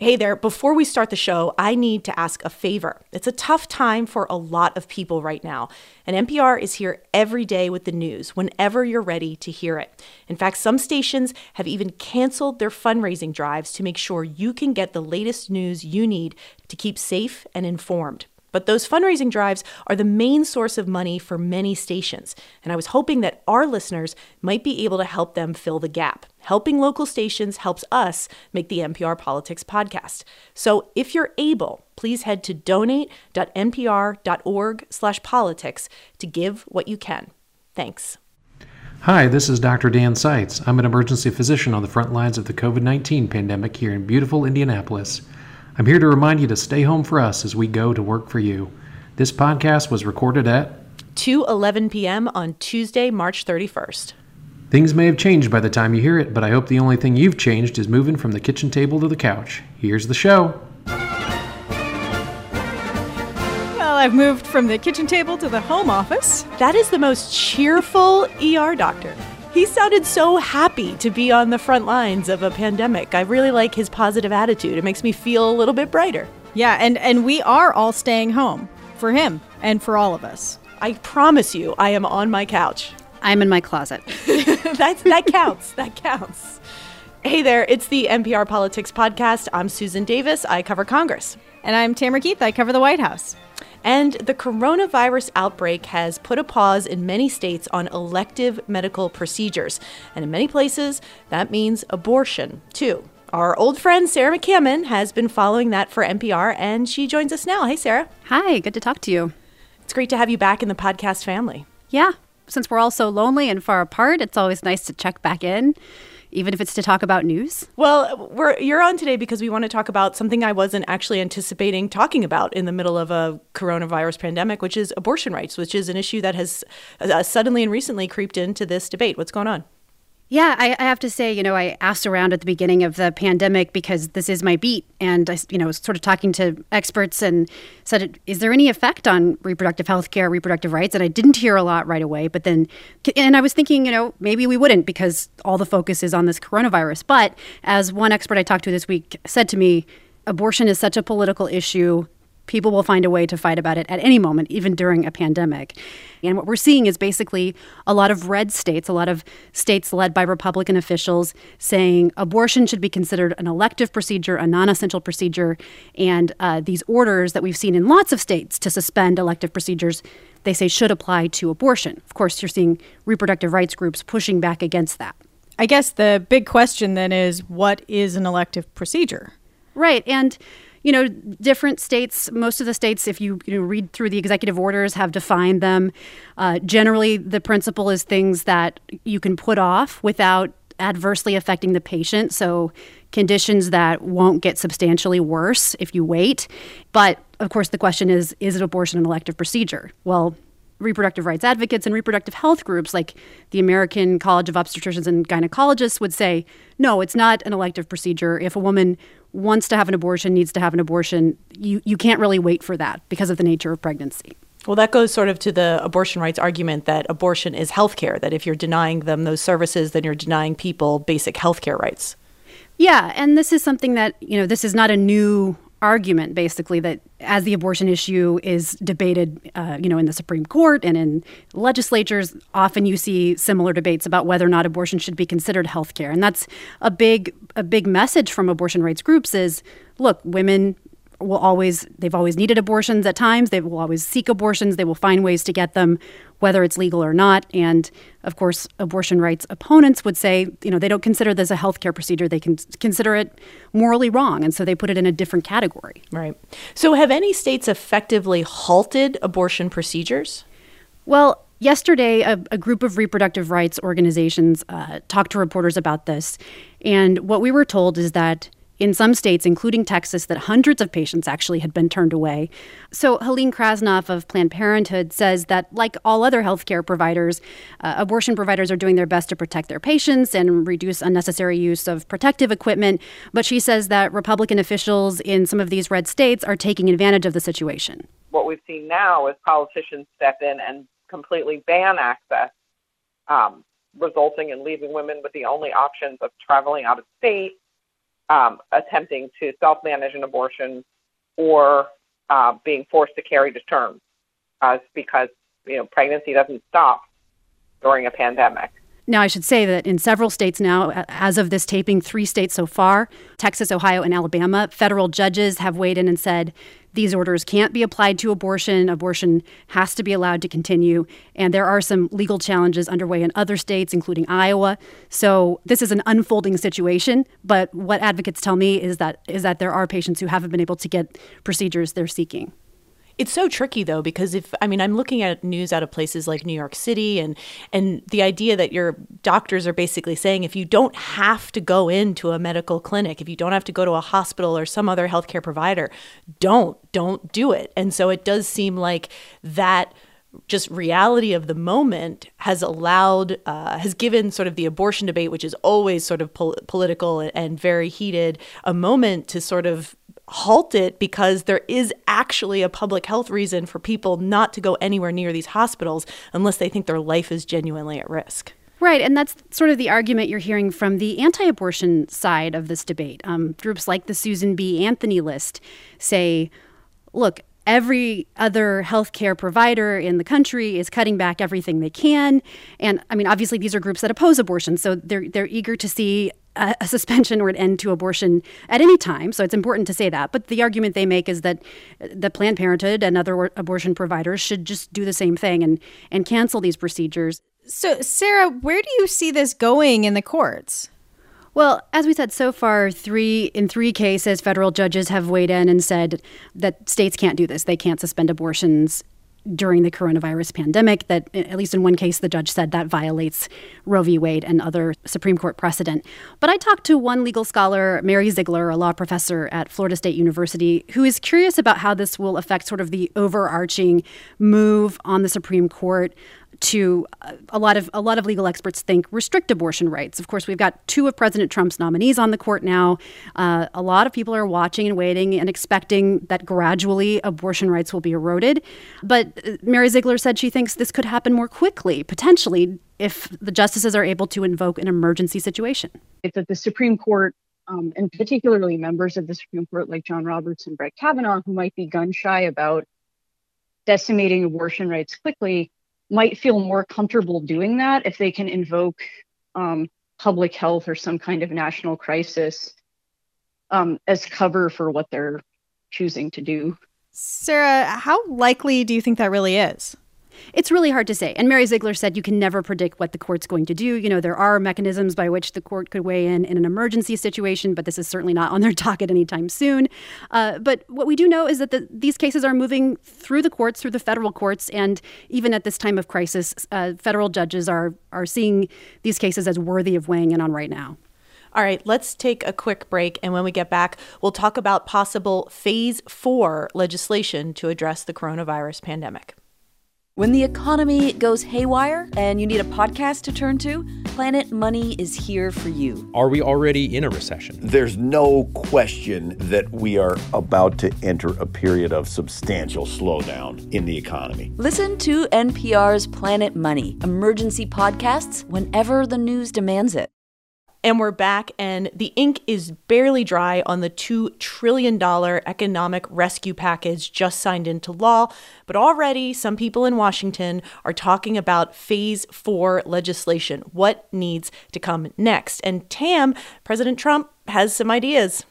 Hey there, before we start the show, I need to ask a favor. It's a tough time for a lot of people right now, and NPR is here every day with the news whenever you're ready to hear it. In fact, some stations have even canceled their fundraising drives to make sure you can get the latest news you need to keep safe and informed. But those fundraising drives are the main source of money for many stations, and I was hoping that our listeners might be able to help them fill the gap. Helping local stations helps us make the NPR Politics podcast. So if you're able, please head to donate.npr.org/politics to give what you can. Thanks. Hi, this is Dr. Dan Seitz. I'm an emergency physician on the front lines of the COVID 19 pandemic here in beautiful Indianapolis. I'm here to remind you to stay home for us as we go to work for you. This podcast was recorded at 2:11 p.m. on Tuesday, March 31st. Things may have changed by the time you hear it, but I hope the only thing you've changed is moving from the kitchen table to the couch. Here's the show. Well, I've moved from the kitchen table to the home office. That is the most cheerful ER doctor. He sounded so happy to be on the front lines of a pandemic. I really like his positive attitude. It makes me feel a little bit brighter. Yeah, and and we are all staying home for him and for all of us. I promise you, I am on my couch. I'm in my closet. That's that counts. that counts. Hey there, it's the NPR Politics Podcast. I'm Susan Davis. I cover Congress. And I'm Tamara Keith. I cover the White House. And the coronavirus outbreak has put a pause in many states on elective medical procedures. And in many places, that means abortion, too. Our old friend Sarah McCammon has been following that for NPR, and she joins us now. Hey, Sarah. Hi, good to talk to you. It's great to have you back in the podcast family. Yeah, since we're all so lonely and far apart, it's always nice to check back in even if it's to talk about news? Well, we're you're on today because we want to talk about something I wasn't actually anticipating talking about in the middle of a coronavirus pandemic, which is abortion rights, which is an issue that has uh, suddenly and recently creeped into this debate. What's going on? Yeah, I, I, have to say, you know, I asked around at the beginning of the pandemic because this is my beat, and I, you know, was sort of talking to experts and said, "Is there any effect on reproductive health care, reproductive rights?" And I didn't hear a lot right away. But then, and I was thinking, you know, maybe we wouldn't because all the focus is on this coronavirus. But as one expert I talked to this week said to me, abortion is such a political issue people will find a way to fight about it at any moment, even during a pandemic. And what we're seeing is basically a lot of red states, a lot of states led by Republican officials saying abortion should be considered an elective procedure, a non essential procedure. And uh, these orders that we've seen in lots of states to suspend elective procedures, they say should apply to abortion. Of course, you're seeing reproductive rights groups pushing back against that. I guess the big question then is what is an elective procedure? Right. And you know, different states, most of the states, if you, you know, read through the executive orders, have defined them. Uh, generally, the principle is things that you can put off without adversely affecting the patient. So, conditions that won't get substantially worse if you wait. But of course, the question is is it abortion an elective procedure? Well, reproductive rights advocates and reproductive health groups like the American College of Obstetricians and Gynecologists would say, no, it's not an elective procedure. If a woman wants to have an abortion, needs to have an abortion, you, you can't really wait for that because of the nature of pregnancy. Well, that goes sort of to the abortion rights argument that abortion is health care, that if you're denying them those services, then you're denying people basic health care rights. Yeah, and this is something that, you know, this is not a new argument basically that as the abortion issue is debated uh, you know in the supreme court and in legislatures often you see similar debates about whether or not abortion should be considered health care. And that's a big a big message from abortion rights groups is look women will always they've always needed abortions at times. They will always seek abortions. They will find ways to get them whether it's legal or not. And of course abortion rights opponents would say you know they don't consider this a healthcare procedure. They can consider it morally wrong. And so they put it in a different category. Right. So have any states effectively halted abortion procedures? Well Yesterday, a, a, group of reproductive rights organizations uh, talked to reporters about this. And what we were told is that in some states, including Texas, that hundreds of patients actually had been turned away. So, Helene Krasnoff of Planned Parenthood says that, like all other healthcare providers, uh, abortion providers are doing their best to protect their patients and reduce unnecessary use of protective equipment. But she says that Republican officials in some of these red states are taking advantage of the situation. What we've seen now is politicians step in and completely ban access, um, resulting in leaving women with the only options of traveling out of state um, attempting to self-manage an abortion or uh, being forced to carry to term, uh, because you know pregnancy doesn't stop during a pandemic. Now, I should say that in several states now, as of this taping, three states so far Texas, Ohio, and Alabama federal judges have weighed in and said these orders can't be applied to abortion. Abortion has to be allowed to continue. And there are some legal challenges underway in other states, including Iowa. So this is an unfolding situation. But what advocates tell me is that is that there are patients who haven't been able to get procedures they're seeking. It's so tricky though because if I mean I'm looking at news out of places like New York City and and the idea that your doctors are basically saying if you don't have to go into a medical clinic, if you don't have to go to a hospital or some other healthcare provider, don't don't do it. And so it does seem like that just reality of the moment has allowed uh, has given sort of the abortion debate which is always sort of pol- political and very heated a moment to sort of halt it because there is actually a public health reason for people not to go anywhere near these hospitals unless they think their life is genuinely at risk. Right, and that's sort of the argument you're hearing from the anti abortion side of this debate. Um, groups like the Susan B. Anthony list say, look, every other healthcare provider in the country is cutting back everything they can. And I mean, obviously, these are groups that oppose abortion, so they're, they're eager to see a, a, suspension or an end to abortion at any time. So it's important to say that. But the argument they make is that uh, the Planned Parenthood and other abortion providers should just do the same thing and, and cancel these procedures. So, Sarah, where do you see this going in the courts? Well, as we said so far, three in three cases, federal judges have weighed in and said that states can't do this. They can't suspend abortions during the coronavirus pandemic that at least in one case the judge said that violates Roe v. Wade and other Supreme Court precedent. But I talked to one legal scholar, Mary Ziegler, a law professor at Florida State University, who is curious about how this will affect sort of the overarching move on the Supreme Court to uh, a lot of a lot of legal experts think restrict abortion rights. Of course, we've got two of President Trump's nominees on the court now. Uh, a lot of people are watching and waiting and expecting that gradually abortion rights will be eroded. But uh, Mary Ziegler said she thinks this could happen more quickly, potentially, if the justices are able to invoke an emergency situation. It's that the Supreme Court um, and particularly members of the Supreme Court like John Roberts and Brett Kavanaugh, who might be gun shy about decimating abortion rights quickly, might feel more comfortable doing that if they can invoke um, public health or some kind of national crisis um, as cover for what they're choosing to do. Sarah, how likely do you think that really is? It's really hard to say. And Mary Ziegler said you can never predict what the court's going to do. You know, there are mechanisms by which the court could weigh in in an emergency situation, but this is certainly not on their docket anytime soon. Uh, but what we do know is that the, these cases are moving through the courts, through the federal courts, and even at this time of crisis, uh, federal judges are are seeing these cases as worthy of weighing in on right now. All right, let's take a quick break. And when we get back, we'll talk about possible phase four legislation to address the coronavirus pandemic. When the economy goes haywire and you need a podcast to turn to, Planet Money is here for you. Are we already in a recession? There's no question that we are about to enter a period of substantial slowdown in the economy. Listen to NPR's Planet Money, emergency podcasts whenever the news demands it. And we're back, and the ink is barely dry on the $2 trillion economic rescue package just signed into law. But already, some people in Washington are talking about phase four legislation. What needs to come next? And Tam, President Trump has some ideas.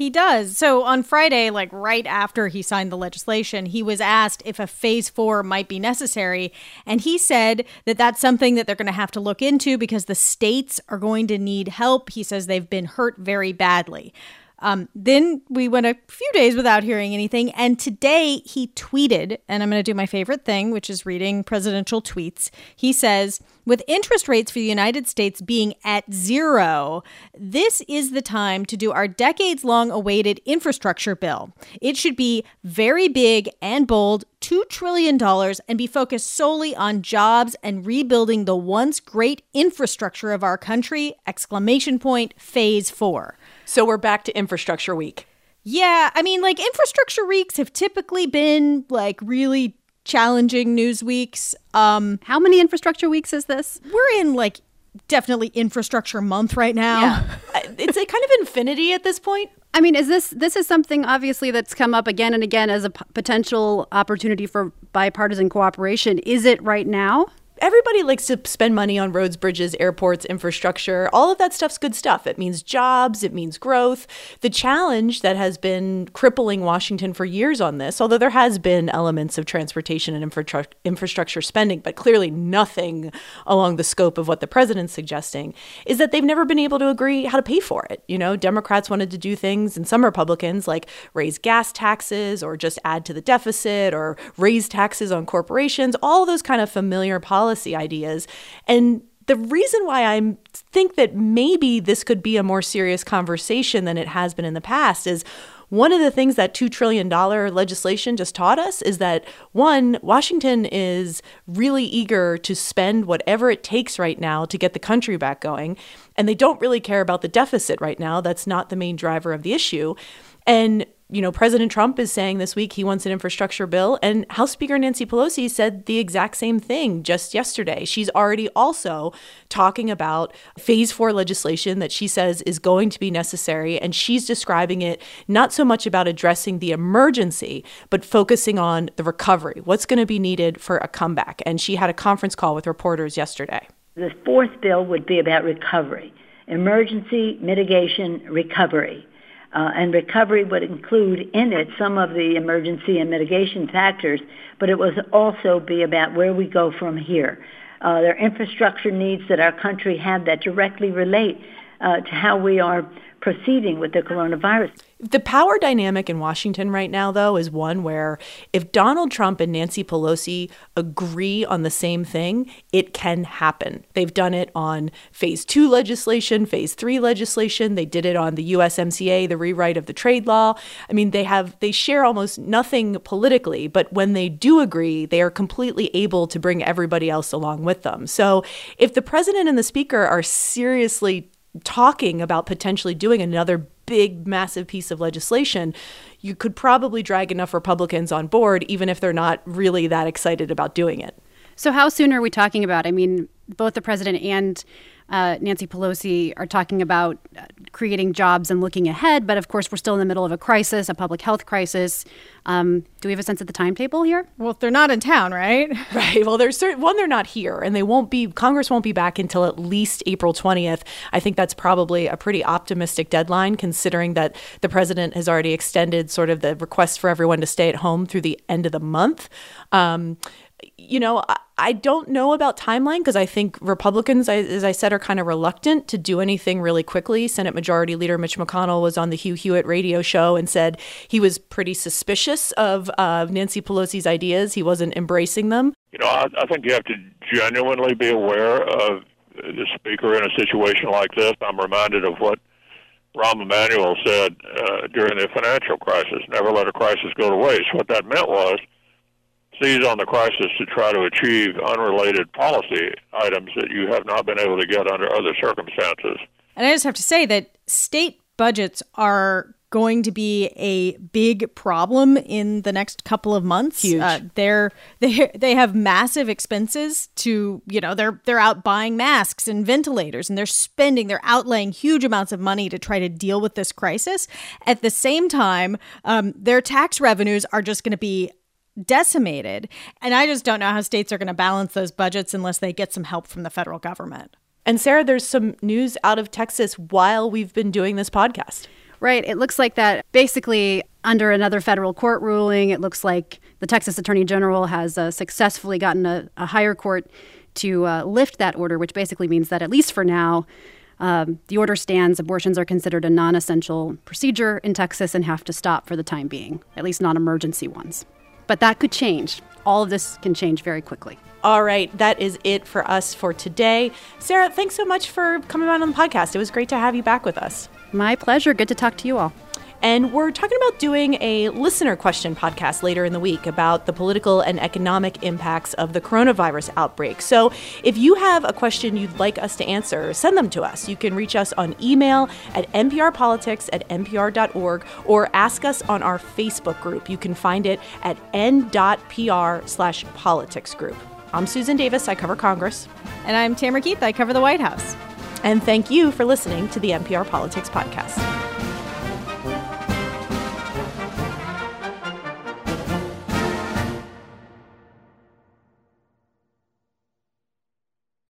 He does. So on Friday, like right after he signed the legislation, he was asked if a phase four might be necessary. And he said that that's something that they're going to have to look into because the states are going to need help. He says they've been hurt very badly. Um, then we went a few days without hearing anything. And today he tweeted, and I'm going to do my favorite thing, which is reading presidential tweets. He says, with interest rates for the United States being at zero, this is the time to do our decades long awaited infrastructure bill. It should be very big and bold, $2 trillion, and be focused solely on jobs and rebuilding the once great infrastructure of our country! Exclamation point, phase four. So we're back to infrastructure week. Yeah, I mean, like infrastructure weeks have typically been like really challenging news weeks. Um, How many infrastructure weeks is this? We're in like definitely infrastructure month right now. Yeah. it's a kind of infinity at this point. I mean, is this this is something obviously that's come up again and again as a p- potential opportunity for bipartisan cooperation? Is it right now? Everybody likes to spend money on roads, bridges, airports, infrastructure. All of that stuff's good stuff. It means jobs, it means growth. The challenge that has been crippling Washington for years on this, although there has been elements of transportation and infra- infrastructure spending, but clearly nothing along the scope of what the president's suggesting, is that they've never been able to agree how to pay for it. You know, Democrats wanted to do things, and some Republicans like raise gas taxes or just add to the deficit or raise taxes on corporations, all those kind of familiar policies policy ideas. And the reason why I think that maybe this could be a more serious conversation than it has been in the past is one of the things that $2 trillion legislation just taught us is that one, Washington is really eager to spend whatever it takes right now to get the country back going. And they don't really care about the deficit right now. That's not the main driver of the issue. And you know, President Trump is saying this week he wants an infrastructure bill, and House Speaker Nancy Pelosi said the exact same thing just yesterday. She's already also talking about phase four legislation that she says is going to be necessary, and she's describing it not so much about addressing the emergency, but focusing on the recovery, what's going to be needed for a comeback. And she had a conference call with reporters yesterday. The fourth bill would be about recovery, emergency mitigation recovery. Uh, and recovery would include in it some of the emergency and mitigation factors, but it would also be about where we go from here. Uh, there are infrastructure needs that our country have that directly relate uh, to how we are proceeding with the coronavirus. The power dynamic in Washington right now, though, is one where if Donald Trump and Nancy Pelosi agree on the same thing, it can happen. They've done it on phase two legislation, phase three legislation. They did it on the USMCA, the rewrite of the trade law. I mean, they have they share almost nothing politically, but when they do agree, they are completely able to bring everybody else along with them. So if the president and the speaker are seriously talking about potentially doing another big, massive piece of legislation, you could probably drag enough Republicans on board, even if they're not really that excited about doing it. So, how soon are we talking about? I mean, both the president and uh, Nancy Pelosi are talking about uh, creating jobs and looking ahead, but of course, we're still in the middle of a crisis, a public health crisis. Um, do we have a sense of the timetable here? Well, they're not in town, right? Right. Well, there's certain, one, they're not here, and they won't be. Congress won't be back until at least April 20th. I think that's probably a pretty optimistic deadline, considering that the president has already extended sort of the request for everyone to stay at home through the end of the month. Um, you know, I, don't know about timeline because I think Republicans, as I said, are kind of reluctant to do anything really quickly. Senate Majority Leader Mitch McConnell was on the Hugh Hewitt radio show and said he was pretty suspicious of uh, Nancy Pelosi's ideas. He wasn't embracing them. You know, I, I think you have to genuinely be aware of the speaker in a situation like this. I'm reminded of what Rahm Emanuel said uh, during the financial crisis never let a crisis go to waste. What that meant was seize on the crisis to try to achieve unrelated policy items that you have not been able to get under other circumstances. And I just have to say that state budgets are going to be a big problem in the next couple of months. Huge. Uh, they're they they have massive expenses to you know they're they're out buying masks and ventilators and they're spending they're outlaying huge amounts of money to try to deal with this crisis. At the same time, um, their tax revenues are just going to be decimated. And I just don't know how states are going to balance those budgets unless they get some help from the federal government. And Sarah, there's some news out of Texas while we've been doing this podcast. Right. It looks like that basically under another federal court ruling, it looks like the Texas Attorney General has uh, successfully gotten a, a, higher court to uh, lift that order, which basically means that at least for now, um, the order stands. Abortions are considered a non essential procedure in Texas and have to stop for the time being, at least non emergency ones. But that could change. All of this can change very quickly. All right, that is it for us for today. Sarah, thanks so much for coming on the podcast. It was great to have you back with us. My pleasure. Good to talk to you all. And we're talking about doing a listener question podcast later in the week about the political and economic impacts of the coronavirus outbreak. So if you have a question you'd like us to answer, send them to us. You can reach us on email at nprpolitics at npr.org or ask us on our Facebook group. You can find it at n.pr slash politics group. I'm Susan Davis. I cover Congress. And I'm Tamara Keith. I cover the White House. And thank you for listening to the NPR Politics Podcast.